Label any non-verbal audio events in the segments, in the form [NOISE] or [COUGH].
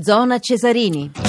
Zona Cesarini.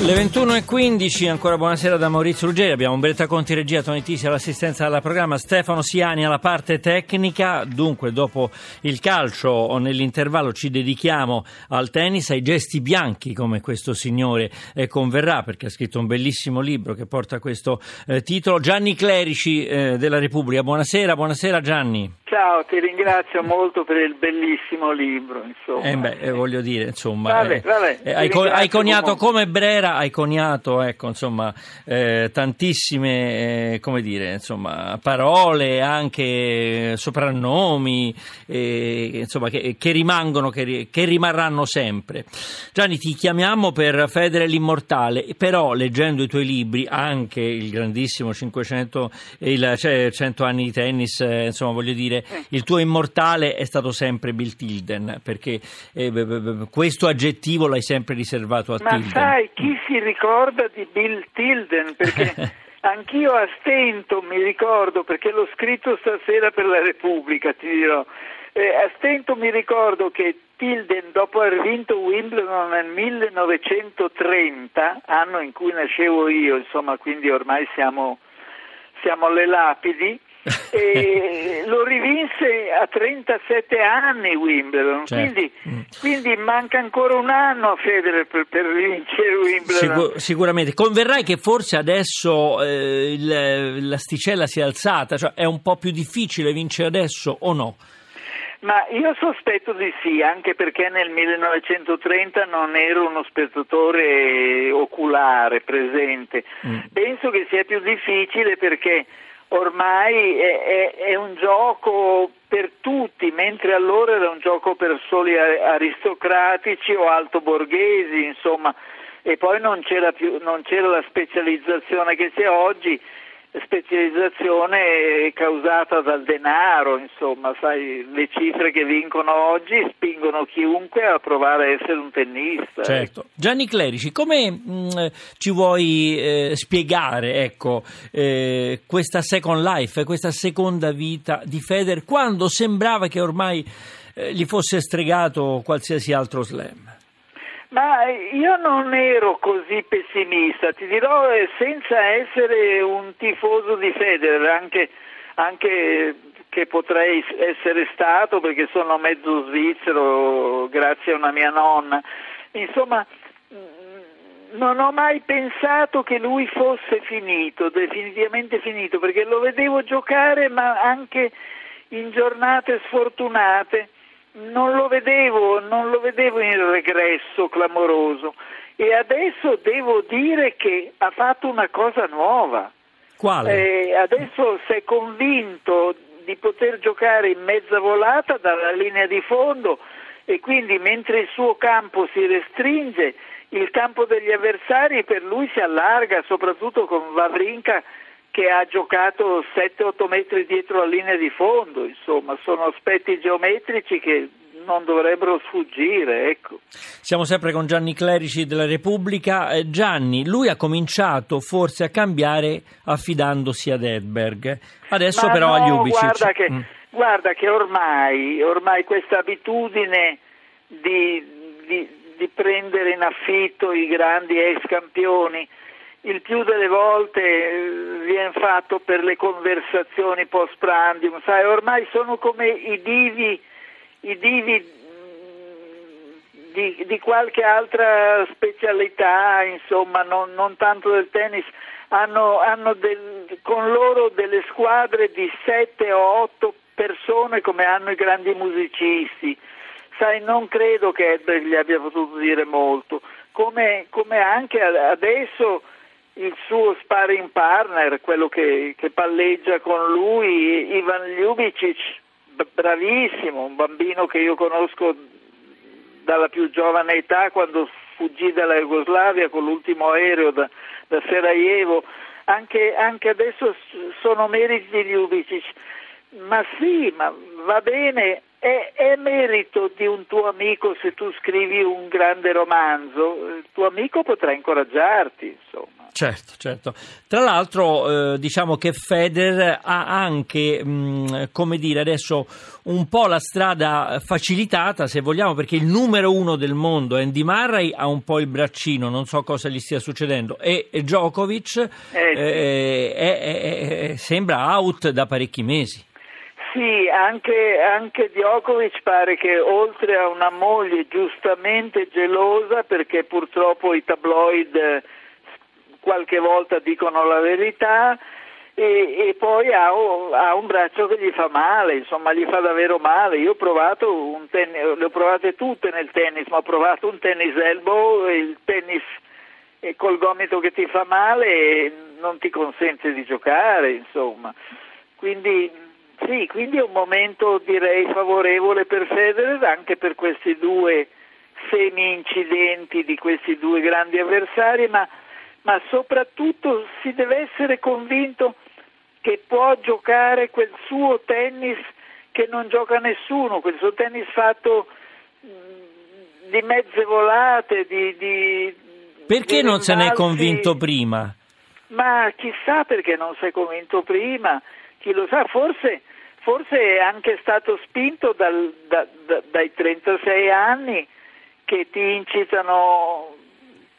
Le 21.15, ancora buonasera da Maurizio Ruggeri, abbiamo Umberta Conti regia, Toni Tisi all'assistenza alla programma, Stefano Siani alla parte tecnica, dunque dopo il calcio o nell'intervallo ci dedichiamo al tennis, ai gesti bianchi come questo signore eh, converrà perché ha scritto un bellissimo libro che porta questo eh, titolo, Gianni Clerici eh, della Repubblica, buonasera, buonasera Gianni. Ciao, ti ringrazio molto per il bellissimo libro. Insomma. Eh beh, eh, voglio dire, insomma, Vabbè, eh, vabbè, eh, hai, co- hai comunque. come Brera, hai coniato, ecco, insomma, eh, tantissime, eh, come dire, insomma, parole, anche soprannomi, eh, insomma, che, che rimangono, che, che rimarranno sempre. Gianni, ti chiamiamo per Federe l'immortale, però leggendo i tuoi libri, anche il grandissimo 500, il, cioè 100 anni di tennis, eh, insomma, voglio dire, il tuo immortale è stato sempre Bill Tilden, perché eh, questo aggettivo l'hai sempre riservato a Ma Tilden. sai chi si ricorda di Bill Tilden? Perché [LAUGHS] anch'io a stento mi ricordo, perché l'ho scritto stasera per la Repubblica, ti dirò. Eh, a stento mi ricordo che Tilden, dopo aver vinto Wimbledon nel 1930, anno in cui nascevo io, insomma, quindi ormai siamo, siamo alle lapidi, e [LAUGHS] lo rivinse a 37 anni Wimbledon, Certo. quindi, Mm. quindi manca ancora un anno a Federer per, per vincere Wimbledon. Sicu- sicuramente. Converrai che forse adesso eh, il- l'asticella si è alzata, cioè è un po' più difficile vincere adesso o no? Ma io sospetto di sì, anche perché nel 1930 non ero uno spettatore oculare presente. Mm. Penso che sia più difficile perché ormai è, è- è un gioco per tutti, mentre allora era un gioco per soli aristocratici o altoborghesi, insomma, e poi non c'era, più, non c'era la specializzazione che c'è oggi specializzazione causata dal denaro, insomma, sai, le cifre che vincono oggi spingono chiunque a provare a essere un tennista. Certo. Gianni Clerici, come mh, ci vuoi eh, spiegare ecco, eh, questa second life, questa seconda vita di Federer quando sembrava che ormai eh, gli fosse stregato qualsiasi altro slam? Ma io non ero così pessimista, ti dirò eh, senza essere un tifoso di Federer, anche, anche che potrei essere stato perché sono mezzo svizzero grazie a una mia nonna. Insomma, mh, non ho mai pensato che lui fosse finito, definitivamente finito, perché lo vedevo giocare ma anche in giornate sfortunate non lo vedevo, non lo vedevo in regresso clamoroso e adesso devo dire che ha fatto una cosa nuova. Quale? Eh, adesso si è convinto di poter giocare in mezza volata dalla linea di fondo e quindi mentre il suo campo si restringe, il campo degli avversari per lui si allarga, soprattutto con Vavrinka che ha giocato 7-8 metri dietro la linea di fondo, insomma, sono aspetti geometrici che non dovrebbero sfuggire, ecco. Siamo sempre con Gianni Clerici della Repubblica. Eh, Gianni, lui ha cominciato forse a cambiare affidandosi ad Edberg. Adesso Ma però no, agli Ubicic. Guarda che, Mm. guarda che ormai, ormai questa abitudine di, di- di prendere in affitto i grandi ex campioni, il più delle volte eh, viene fatto per le conversazioni post prandium, sai, ormai sono come i divi, i divi mm, di, di qualche altra specialità, insomma, non, non tanto del tennis, hanno, hanno del- con loro delle squadre di sette o otto persone come hanno i grandi musicisti. Sai, non credo che Edberg gli abbia potuto dire molto, come, come anche adesso il suo sparring partner, quello che, che palleggia con lui, Ivan Ljubicic, bravissimo, un bambino che io conosco dalla più giovane età quando fuggì dalla Jugoslavia con l'ultimo aereo da, da Sarajevo, anche, anche adesso sono meriti di Ljubicic. Ma sì, ma va bene, è, è merito di un tuo amico se tu scrivi un grande romanzo, il tuo amico potrà incoraggiarti, insomma. Certo, certo. Tra l'altro eh, diciamo che Federer ha anche, mh, come dire, adesso un po' la strada facilitata, se vogliamo, perché il numero uno del mondo, Andy Murray, ha un po' il braccino, non so cosa gli stia succedendo, e, e Djokovic eh, eh, sembra out da parecchi mesi. Sì, anche, anche Djokovic pare che oltre a una moglie giustamente gelosa, perché purtroppo i tabloid qualche volta dicono la verità, e, e, poi ha, ha, un braccio che gli fa male, insomma gli fa davvero male. Io ho provato un tennis, le ho provate tutte nel tennis, ma ho provato un tennis elbow, il tennis col gomito che ti fa male non ti consente di giocare, insomma. Quindi sì, quindi è un momento direi favorevole per Federer anche per questi due semi-incidenti di questi due grandi avversari, ma, ma soprattutto si deve essere convinto che può giocare quel suo tennis che non gioca nessuno, quel suo tennis fatto di mezze volate, di... di perché di non se ne è convinto prima? Ma chissà perché non si è convinto prima, chi lo sa, forse, forse è anche stato spinto dal, da, da, dai 36 anni che ti incitano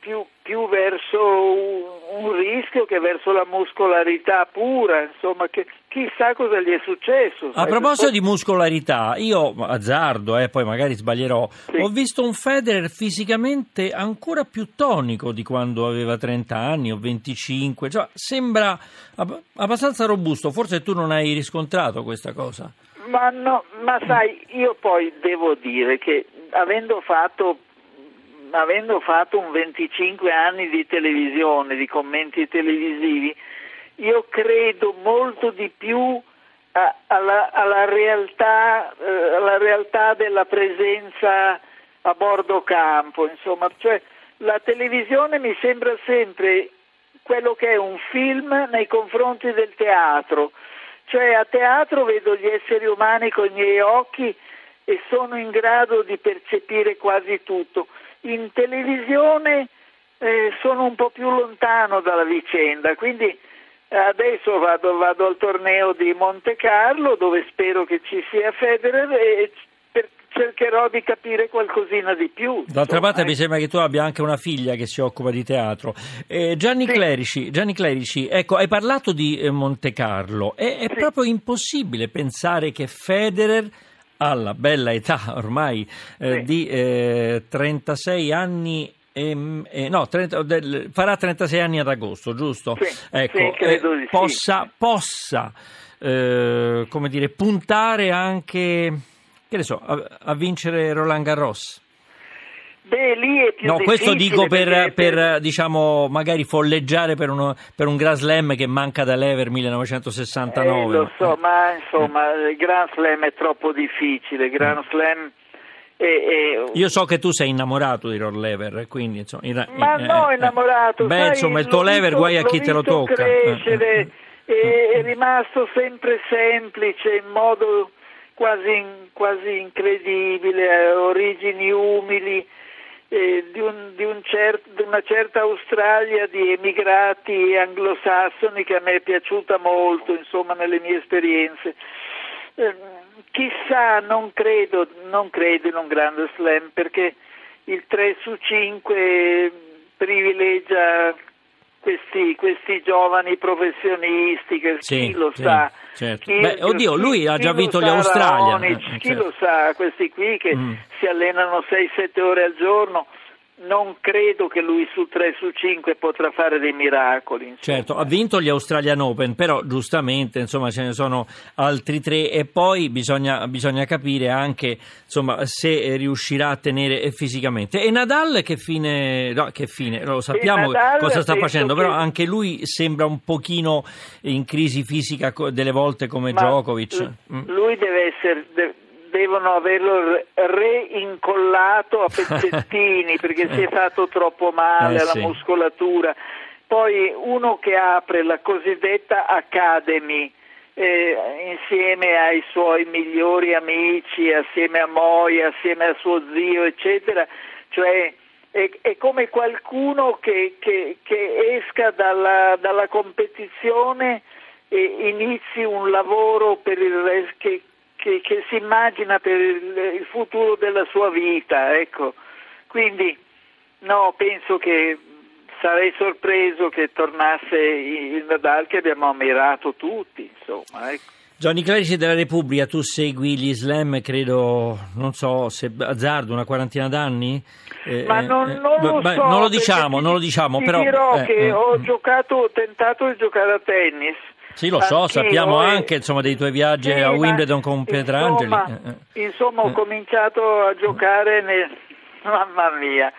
più, più verso un, un, rischio che verso la muscolarità pura, insomma, che chissà cosa gli è successo. A proposito di muscolarità, io azzardo, eh, poi magari sbaglierò, sì. ho visto un Federer fisicamente ancora più tonico di quando aveva 30 anni o 25, cioè, sembra abbastanza robusto, forse tu non hai riscontrato questa cosa. Ma, no, ma sai, io poi devo dire che avendo fatto avendo fatto un 25 anni di televisione, di commenti televisivi, io credo molto di più a, alla, alla, realtà, eh, alla, realtà, della presenza a bordo campo, insomma, cioè la televisione mi sembra sempre quello che è un film nei confronti del teatro, cioè a teatro vedo gli esseri umani con i miei occhi e sono in grado di percepire quasi tutto. In televisione eh, sono un po' più lontano dalla vicenda, quindi eh, adesso vado, vado, al torneo di Monte Carlo dove spero che ci sia Federer e cercherò di capire qualcosina di più. D'altra parte eh. mi sembra che tu abbia anche una figlia che si occupa di teatro. Eh, Gianni, sì. Clerici, Gianni, Clerici, ecco, hai parlato di eh, Monte Carlo. È, è sì. proprio impossibile pensare che Federer alla bella età ormai eh, sì. di eh, 36 anni eh, no, 30, del, farà 36 anni ad agosto, giusto? Sì, ecco, sì, credo di possa, possa eh, come dire, puntare anche che ne so, a, a vincere Roland Garros. Beh, lì è più No, questo dico per, per, diciamo, magari folleggiare per, uno, per, un Grand Slam che manca dall'Ever 1969. Eh, lo so, ma insomma, il Grand Slam è troppo difficile. Grand mm. Slam è, è... Io so che tu sei innamorato di Rod Lever, quindi insomma, in, Ma in, no, eh, innamorato. Beh, sai, insomma, il tuo Lever guai a chi te lo tocca. Crescere, eh, è, è rimasto sempre semplice, in modo quasi, quasi incredibile, origini umili eh, di, un, di, un cer- di, una certa Australia di emigrati anglosassoni che a me è piaciuta molto, insomma, nelle mie esperienze. Eh, chissà, non credo, non credo in un grande slam perché il 3 su 5 privilegia questi, questi giovani professionisti che sì, chi lo sì, sa. Certo. Chi, Beh, oddio, lui ha già vinto gli Australia. Raonic, eh, chi certo. lo sa, questi qui che mm. si allenano 6-7 ore al giorno non credo che lui su 3 su 5 potrà fare dei miracoli. Insomma. Certo, ha vinto gli Australian Open, però giustamente insomma, ce ne sono altri tre e poi bisogna, bisogna capire anche insomma, se riuscirà a tenere fisicamente. E Nadal che fine, no, che fine lo sappiamo cosa sta facendo, che... però anche lui sembra un pochino in crisi fisica delle volte come Ma Djokovic. Mm. Lui deve essere... Devono averlo reincollato a [LAUGHS] pezzettini perché si è fatto troppo male eh, alla sì. muscolatura. Poi uno che apre la cosiddetta Academy eh, insieme ai suoi migliori amici, assieme a Moia, assieme a suo zio, eccetera, cioè è, è come qualcuno che, che, che esca dalla, dalla, competizione e inizi un lavoro per il resto che, che, si immagina per il, il, futuro della sua vita. Ecco. Quindi no, penso che sarei sorpreso che tornasse il Nadal che abbiamo ammirato tutti. Insomma, ecco. Gianni Clerici della Repubblica, tu segui gli slam, credo, non so, se azzardo, una quarantina d'anni? Eh, Ma non, eh, non lo beh, so. Non lo diciamo, non lo diciamo, ti però... dirò eh, che eh, ho giocato, ho tentato di giocare a tennis. Sì, lo so, sappiamo anche insomma, dei tuoi viaggi sì, a Wimbledon con Pietrangeli. Insomma, eh, insomma ho cominciato a giocare nel... [LAUGHS] Mamma mia,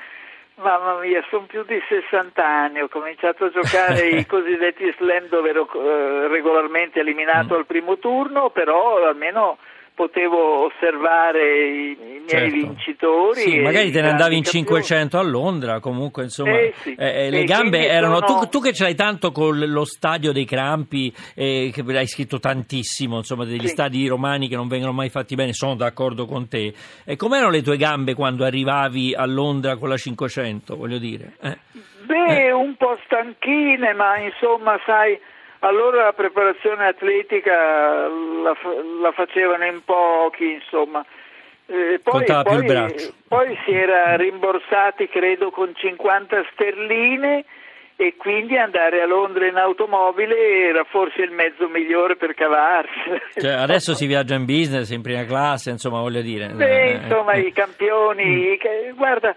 Mamma mia, sono più di 60 anni, ho cominciato a giocare [LAUGHS] i cosiddetti slam dove ero eh, regolarmente eliminato mm. al primo turno, però almeno potevo osservare i, i miei certo. vincitori. Sì, magari te ne andavi in 500 a Londra, comunque insomma eh sì, eh, le gambe erano... Sono... Tu, tu, che ce l'hai tanto con lo stadio dei Crampi, eh, che hai scritto tantissimo, insomma degli sì. stadi romani che non vengono mai fatti bene, sono d'accordo con te. E com'erano le tue gambe quando arrivavi a Londra con la 500, voglio dire? Eh. Beh, un po' stanchine, ma insomma sai allora la preparazione atletica la, la facevano in pochi, insomma. Eh, poi, poi, poi, si era rimborsati credo con 50 sterline e quindi andare a Londra in automobile era forse il mezzo migliore per cavarsi. Cioè, adesso si viaggia in business, in prima classe, insomma voglio dire. Beh, insomma i campioni, mm. guarda,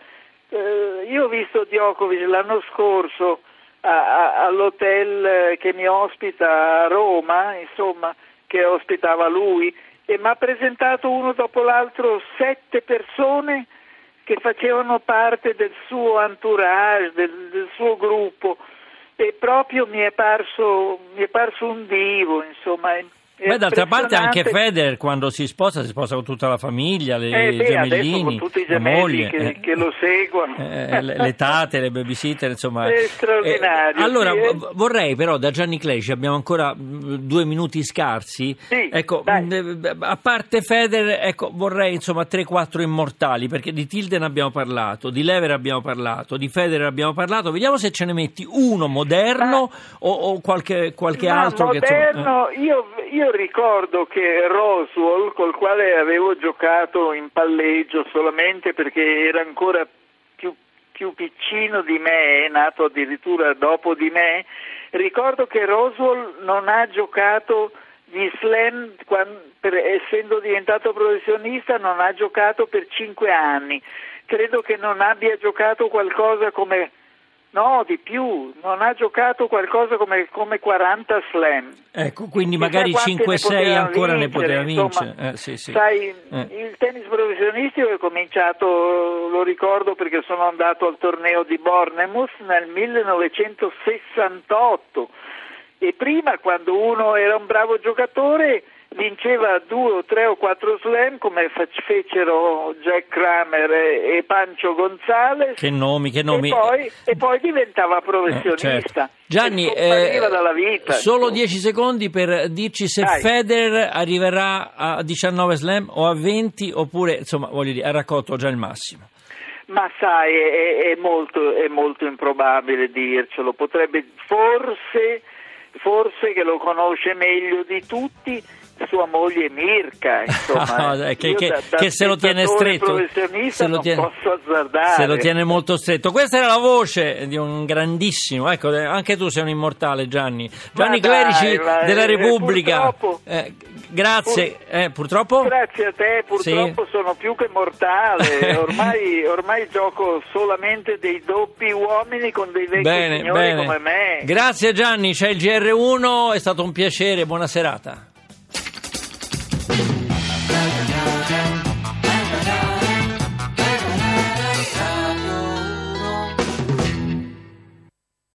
eh, io ho visto Djokovic l'anno scorso all'hotel che mi ospita a Roma, insomma, che ospitava lui, e mi ha presentato uno dopo l'altro sette persone che facevano parte del suo entourage, del, del suo gruppo. E proprio mi è parso, mi è parso un divo, insomma, Beh, d'altra parte anche Federer quando si sposa si sposa con tutta la famiglia, le eh beh, gemellini, tutti i gemelli moglie, che, eh, che, lo seguono. Eh, le, le, tate, le babysitter, insomma. [LAUGHS] È straordinario. Eh, allora sì, v- vorrei però da Gianni Cleci, abbiamo ancora mm, due minuti scarsi, sì, ecco, mh, mm, eh, a parte Federer, ecco, vorrei insomma 3-4 immortali, perché di Tilden abbiamo parlato, di Lever abbiamo parlato, di Federer abbiamo parlato, vediamo se ce ne metti uno moderno o, o, qualche, qualche altro moderno, che... Insomma, io, io ricordo che Roswell, col quale avevo giocato in palleggio solamente perché era ancora più, più piccino di me, è nato addirittura dopo di me, ricordo che Roswell non ha giocato gli slam, quando, per, essendo diventato professionista, non ha giocato per cinque anni. Credo che non abbia giocato qualcosa come No, di più, non ha giocato qualcosa come, come 40 slam. Ecco, quindi magari 5-6 ancora vincere, ne poteva vincere. Insomma, eh, sì, sì. Sai, eh. il tennis professionistico è cominciato, lo ricordo perché sono andato al torneo di Bournemouth nel 1968 e prima quando uno era un bravo giocatore vinceva due o tre o quattro slam come fecero Jack Kramer e Pancho Gonzalez. Che nomi, che nomi. E poi, e poi diventava professionista. Eh, certo. Gianni, eh, solo dieci secondi per dirci se Dai. Federer arriverà a 19 slam o a 20 oppure, insomma, voglio dire, ha raccolto già il massimo. Ma sai, è, è, molto, è molto improbabile dircelo, potrebbe forse, forse che lo conosce meglio di tutti sua moglie Mirka, [LAUGHS] insomma, no, che, che, da, da che se lo tiene stretto, se lo tiene, posso azzardare. Se lo tiene molto stretto. Questa era la voce di un grandissimo, ecco, anche tu sei un immortale Gianni. Gianni ma Clerici dai, della eh, Repubblica. Eh, grazie, Pur, eh, purtroppo? Grazie a te, purtroppo sì. sono più che mortale, [LAUGHS] ormai, ormai, gioco solamente dei doppi uomini con dei vecchi bene, signori bene. come me. Grazie Gianni, c'è il GR1, è stato un piacere, buona serata.